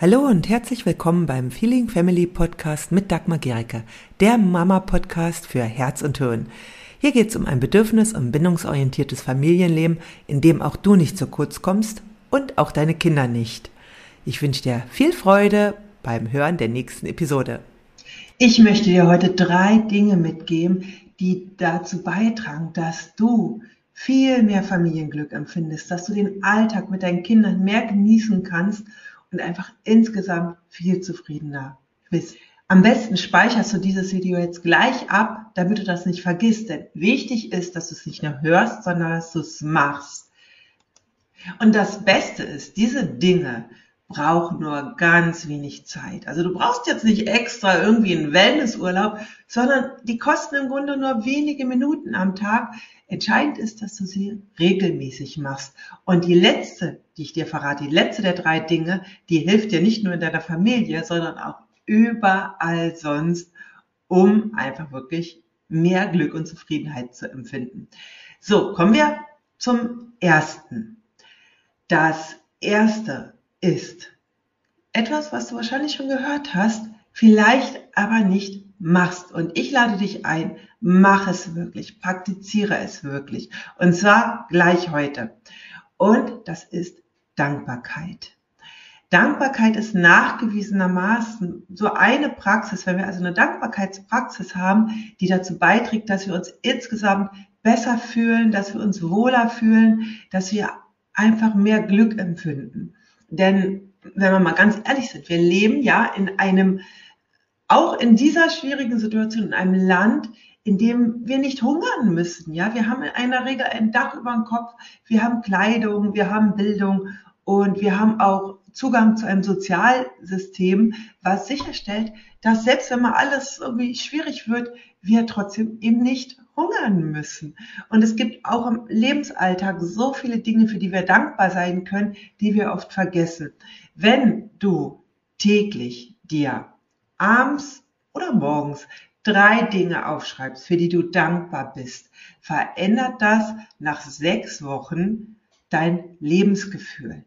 Hallo und herzlich willkommen beim Feeling Family Podcast mit Dagmar Gericke, der Mama-Podcast für Herz und Hirn. Hier geht es um ein bedürfnis- und bindungsorientiertes Familienleben, in dem auch du nicht zu kurz kommst und auch deine Kinder nicht. Ich wünsche dir viel Freude beim Hören der nächsten Episode. Ich möchte dir heute drei Dinge mitgeben, die dazu beitragen, dass du viel mehr Familienglück empfindest, dass du den Alltag mit deinen Kindern mehr genießen kannst und einfach insgesamt viel zufriedener bist. Am besten speicherst du dieses Video jetzt gleich ab, damit du das nicht vergisst. Denn wichtig ist, dass du es nicht nur hörst, sondern dass du es machst. Und das Beste ist, diese Dinge brauchen nur ganz wenig Zeit. Also du brauchst jetzt nicht extra irgendwie einen Wellnessurlaub, sondern die kosten im Grunde nur wenige Minuten am Tag. Entscheidend ist, dass du sie regelmäßig machst. Und die letzte, die ich dir verrate, die letzte der drei Dinge, die hilft dir nicht nur in deiner Familie, sondern auch überall sonst, um einfach wirklich mehr Glück und Zufriedenheit zu empfinden. So, kommen wir zum ersten. Das erste ist etwas, was du wahrscheinlich schon gehört hast, vielleicht aber nicht machst. Und ich lade dich ein, mach es wirklich, praktiziere es wirklich. Und zwar gleich heute. Und das ist Dankbarkeit. Dankbarkeit ist nachgewiesenermaßen so eine Praxis, wenn wir also eine Dankbarkeitspraxis haben, die dazu beiträgt, dass wir uns insgesamt besser fühlen, dass wir uns wohler fühlen, dass wir einfach mehr Glück empfinden. Denn wenn wir mal ganz ehrlich sind, wir leben ja in einem auch in dieser schwierigen Situation in einem Land, in dem wir nicht hungern müssen. Ja, wir haben in einer Regel ein Dach über dem Kopf, wir haben Kleidung, wir haben Bildung und wir haben auch Zugang zu einem Sozialsystem, was sicherstellt, dass selbst wenn mal alles irgendwie schwierig wird, wir trotzdem eben nicht hungern müssen. Und es gibt auch im Lebensalltag so viele Dinge, für die wir dankbar sein können, die wir oft vergessen. Wenn du täglich dir abends oder morgens drei Dinge aufschreibst, für die du dankbar bist, verändert das nach sechs Wochen dein Lebensgefühl.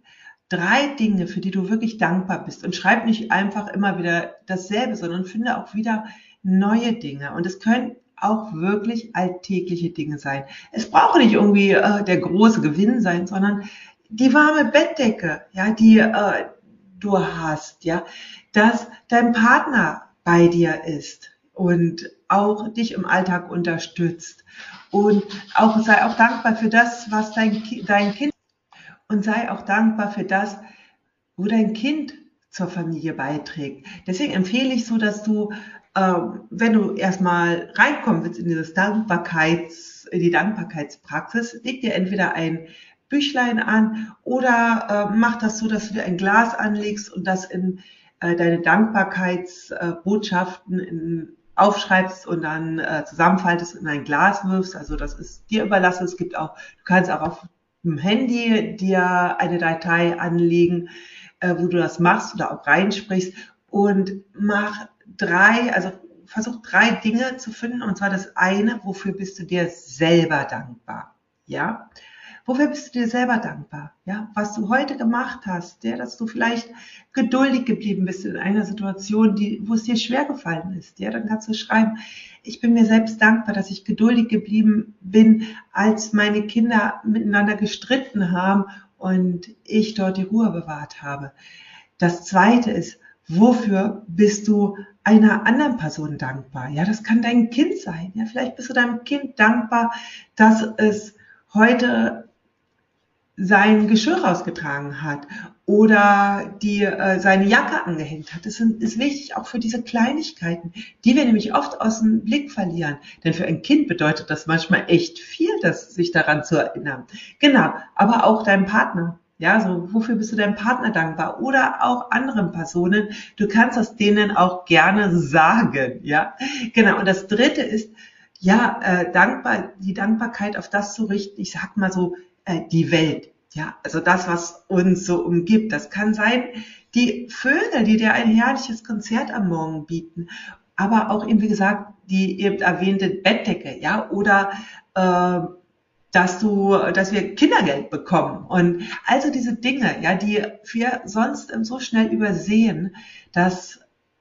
Drei Dinge, für die du wirklich dankbar bist. Und schreib nicht einfach immer wieder dasselbe, sondern finde auch wieder neue Dinge. Und es können auch wirklich alltägliche Dinge sein. Es braucht nicht irgendwie äh, der große Gewinn sein, sondern die warme Bettdecke, ja, die äh, du hast, ja, dass dein Partner bei dir ist und auch dich im Alltag unterstützt und auch sei auch dankbar für das, was dein, dein Kind und sei auch dankbar für das, wo dein Kind zur Familie beiträgt. Deswegen empfehle ich so, dass du, äh, wenn du erstmal reinkommen willst in dieses Dankbarkeits, in die Dankbarkeitspraxis, leg dir entweder ein Büchlein an oder äh, mach das so, dass du dir ein Glas anlegst und das in äh, deine Dankbarkeitsbotschaften äh, aufschreibst und dann äh, zusammenfaltest und in ein Glas wirfst. Also das ist dir überlassen. Es gibt auch, du kannst auch auf dem Handy dir eine Datei anlegen, äh, wo du das machst oder auch reinsprichst und mach drei, also versuch drei Dinge zu finden. Und zwar das eine, wofür bist du dir selber dankbar? Ja. Wofür bist du dir selber dankbar? Ja, was du heute gemacht hast, ja, dass du vielleicht geduldig geblieben bist in einer Situation, die, wo es dir schwer gefallen ist. Ja, dann kannst du schreiben, ich bin mir selbst dankbar, dass ich geduldig geblieben bin, als meine Kinder miteinander gestritten haben und ich dort die Ruhe bewahrt habe. Das zweite ist, wofür bist du einer anderen Person dankbar? Ja, das kann dein Kind sein. Ja, vielleicht bist du deinem Kind dankbar, dass es heute sein Geschirr rausgetragen hat oder die äh, seine Jacke angehängt hat. Das sind, ist wichtig auch für diese Kleinigkeiten, die wir nämlich oft aus dem Blick verlieren. Denn für ein Kind bedeutet das manchmal echt viel, das sich daran zu erinnern. Genau, aber auch dein Partner. Ja, so wofür bist du deinem Partner dankbar oder auch anderen Personen? Du kannst das denen auch gerne sagen. Ja, genau. Und das Dritte ist ja äh, dankbar, die Dankbarkeit auf das zu richten. Ich sag mal so die Welt. Ja, also das, was uns so umgibt. Das kann sein, die Vögel, die dir ein herrliches Konzert am Morgen bieten, aber auch eben, wie gesagt, die eben erwähnte Bettdecke, ja, oder äh, dass du, dass wir Kindergeld bekommen und also diese Dinge, ja, die wir sonst so schnell übersehen, dass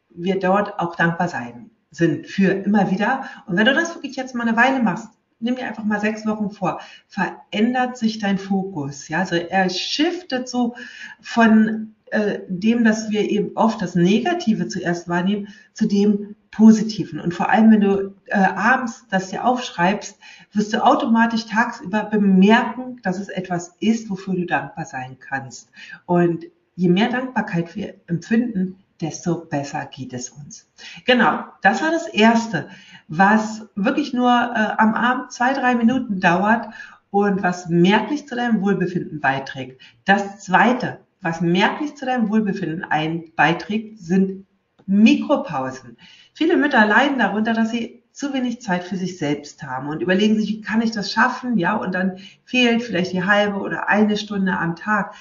wir dort auch dankbar sein sind für immer wieder. Und wenn du das wirklich jetzt mal eine Weile machst, nimm dir einfach mal sechs Wochen vor, verändert sich dein Fokus. Ja, also er shiftet so von äh, dem, dass wir eben oft das Negative zuerst wahrnehmen, zu dem Positiven. Und vor allem, wenn du äh, abends das dir aufschreibst, wirst du automatisch tagsüber bemerken, dass es etwas ist, wofür du dankbar sein kannst. Und je mehr Dankbarkeit wir empfinden, desto besser geht es uns. Genau, das war das Erste, was wirklich nur äh, am Abend zwei, drei Minuten dauert und was merklich zu deinem Wohlbefinden beiträgt. Das Zweite, was merklich zu deinem Wohlbefinden ein, beiträgt, sind Mikropausen. Viele Mütter leiden darunter, dass sie zu wenig Zeit für sich selbst haben und überlegen sich, wie kann ich das schaffen? Ja, und dann fehlt vielleicht die halbe oder eine Stunde am Tag.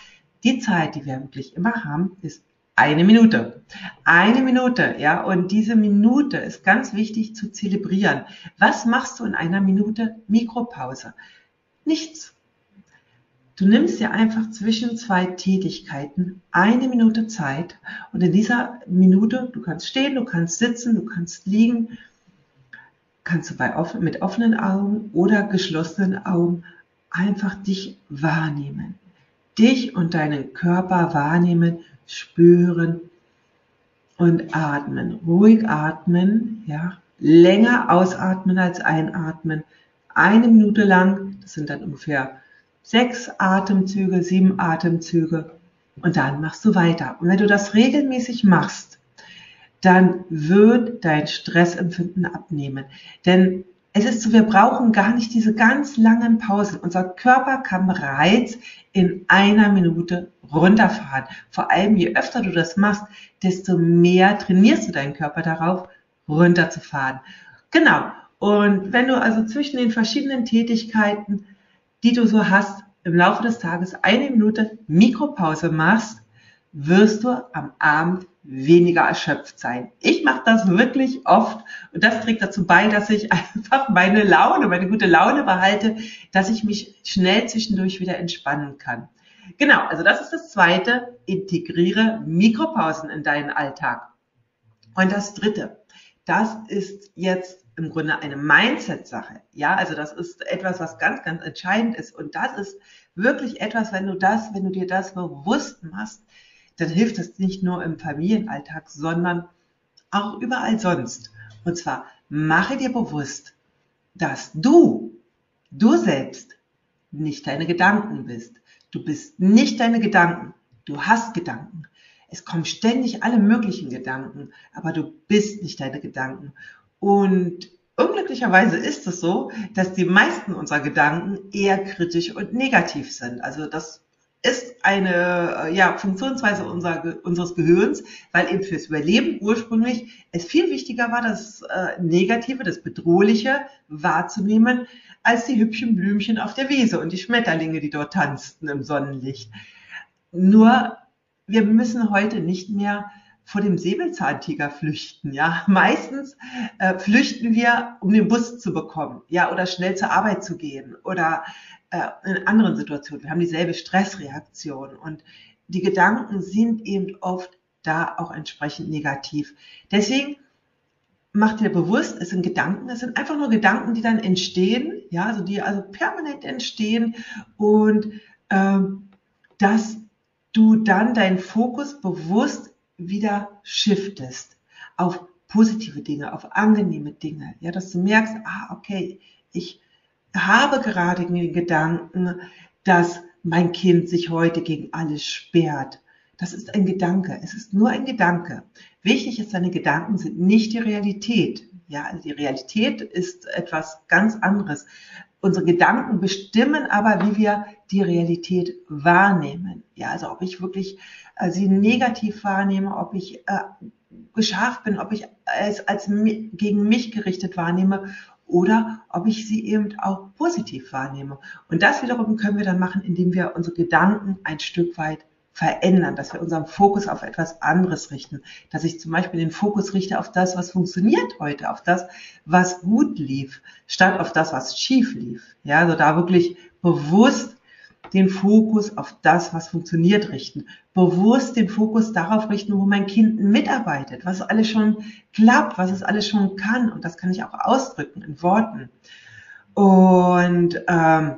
Die Zeit, die wir wirklich immer haben, ist eine Minute. Eine Minute, ja, und diese Minute ist ganz wichtig zu zelebrieren. Was machst du in einer Minute Mikropause? Nichts. Du nimmst dir einfach zwischen zwei Tätigkeiten eine Minute Zeit und in dieser Minute, du kannst stehen, du kannst sitzen, du kannst liegen, kannst du bei offen, mit offenen Augen oder geschlossenen Augen einfach dich wahrnehmen. Dich und deinen Körper wahrnehmen, spüren und atmen. Ruhig atmen, ja, länger ausatmen als einatmen. Eine Minute lang, das sind dann ungefähr sechs Atemzüge, sieben Atemzüge und dann machst du weiter. Und wenn du das regelmäßig machst, dann wird dein Stressempfinden abnehmen. Denn es ist so, wir brauchen gar nicht diese ganz langen Pausen. Unser Körper kann bereits in einer Minute runterfahren. Vor allem, je öfter du das machst, desto mehr trainierst du deinen Körper darauf, runterzufahren. Genau. Und wenn du also zwischen den verschiedenen Tätigkeiten die du so hast, im Laufe des Tages eine Minute Mikropause machst, wirst du am Abend weniger erschöpft sein. Ich mache das wirklich oft und das trägt dazu bei, dass ich einfach meine Laune, meine gute Laune behalte, dass ich mich schnell zwischendurch wieder entspannen kann. Genau, also das ist das zweite, integriere Mikropausen in deinen Alltag. Und das dritte, das ist jetzt im Grunde eine Mindset-Sache. Ja, also das ist etwas, was ganz, ganz entscheidend ist. Und das ist wirklich etwas, wenn du das, wenn du dir das bewusst machst, dann hilft es nicht nur im Familienalltag, sondern auch überall sonst. Und zwar mache dir bewusst, dass du, du selbst, nicht deine Gedanken bist. Du bist nicht deine Gedanken. Du hast Gedanken. Es kommen ständig alle möglichen Gedanken, aber du bist nicht deine Gedanken. Und unglücklicherweise ist es so, dass die meisten unserer Gedanken eher kritisch und negativ sind. Also das ist eine äh, ja, Funktionsweise unser, unseres Gehirns, weil eben fürs Überleben ursprünglich es viel wichtiger war, das äh, Negative, das Bedrohliche wahrzunehmen, als die hübschen Blümchen auf der Wiese und die Schmetterlinge, die dort tanzten im Sonnenlicht. Nur wir müssen heute nicht mehr vor dem Säbelzahntiger flüchten. Ja, meistens äh, flüchten wir, um den Bus zu bekommen, ja, oder schnell zur Arbeit zu gehen oder äh, in anderen Situationen. Wir haben dieselbe Stressreaktion und die Gedanken sind eben oft da auch entsprechend negativ. Deswegen mach dir bewusst, es sind Gedanken, es sind einfach nur Gedanken, die dann entstehen, ja, also die also permanent entstehen und ähm, dass du dann deinen Fokus bewusst wieder shiftest auf positive Dinge, auf angenehme Dinge. Ja, dass du merkst, ah, okay, ich habe gerade den Gedanken, dass mein Kind sich heute gegen alles sperrt. Das ist ein Gedanke. Es ist nur ein Gedanke. Wichtig ist, deine Gedanken sind nicht die Realität. Ja, also die Realität ist etwas ganz anderes. Unsere Gedanken bestimmen aber, wie wir die Realität wahrnehmen. Ja, also ob ich wirklich äh, sie negativ wahrnehme, ob ich äh, geschafft bin, ob ich es als gegen mich gerichtet wahrnehme oder ob ich sie eben auch positiv wahrnehme. Und das wiederum können wir dann machen, indem wir unsere Gedanken ein Stück weit verändern, dass wir unseren Fokus auf etwas anderes richten, dass ich zum Beispiel den Fokus richte auf das, was funktioniert heute, auf das, was gut lief, statt auf das, was schief lief. Ja, also da wirklich bewusst den Fokus auf das, was funktioniert, richten. Bewusst den Fokus darauf richten, wo mein Kind mitarbeitet, was alles schon klappt, was es alles schon kann. Und das kann ich auch ausdrücken in Worten. Und ähm,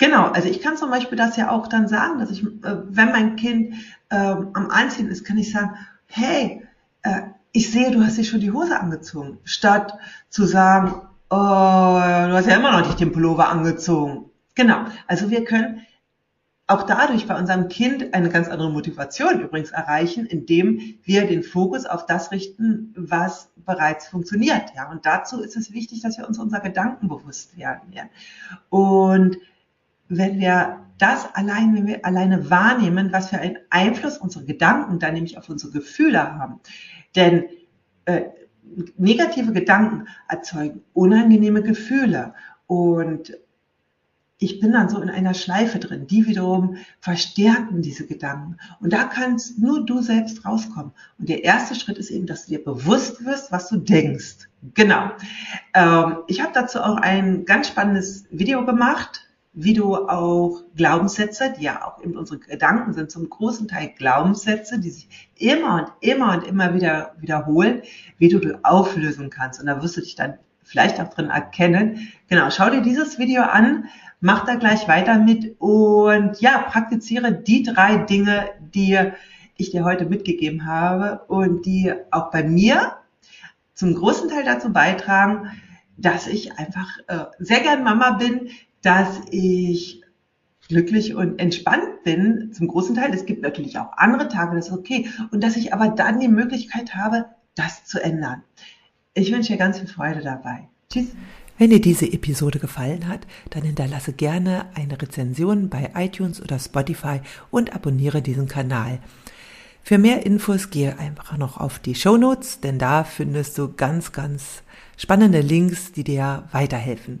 genau, also ich kann zum Beispiel das ja auch dann sagen, dass ich, äh, wenn mein Kind äh, am Anziehen ist, kann ich sagen, hey, äh, ich sehe, du hast dir schon die Hose angezogen, statt zu sagen, oh, du hast ja immer noch nicht den Pullover angezogen. Genau, also wir können auch dadurch bei unserem Kind eine ganz andere Motivation übrigens erreichen, indem wir den Fokus auf das richten, was bereits funktioniert. Ja, und dazu ist es wichtig, dass wir uns unserer Gedanken bewusst werden. Ja. Und wenn wir das allein, wenn wir alleine wahrnehmen, was für einen Einfluss unsere Gedanken dann nämlich auf unsere Gefühle haben. Denn äh, negative Gedanken erzeugen unangenehme Gefühle. Und ich bin dann so in einer Schleife drin, die wiederum verstärken diese Gedanken. Und da kannst nur du selbst rauskommen. Und der erste Schritt ist eben, dass du dir bewusst wirst, was du denkst. Genau. Ähm, ich habe dazu auch ein ganz spannendes Video gemacht, wie du auch Glaubenssätze, die ja auch eben unsere Gedanken sind, zum großen Teil Glaubenssätze, die sich immer und immer und immer wieder wiederholen, wie du die auflösen kannst. Und da wirst du dich dann vielleicht auch drin erkennen. Genau, schau dir dieses Video an mach da gleich weiter mit und ja, praktiziere die drei Dinge, die ich dir heute mitgegeben habe und die auch bei mir zum großen Teil dazu beitragen, dass ich einfach äh, sehr gern Mama bin, dass ich glücklich und entspannt bin, zum großen Teil. Es gibt natürlich auch andere Tage, das ist okay. Und dass ich aber dann die Möglichkeit habe, das zu ändern. Ich wünsche dir ganz viel Freude dabei. Tschüss. Wenn dir diese Episode gefallen hat, dann hinterlasse gerne eine Rezension bei iTunes oder Spotify und abonniere diesen Kanal. Für mehr Infos gehe einfach noch auf die Show Notes, denn da findest du ganz, ganz spannende Links, die dir weiterhelfen.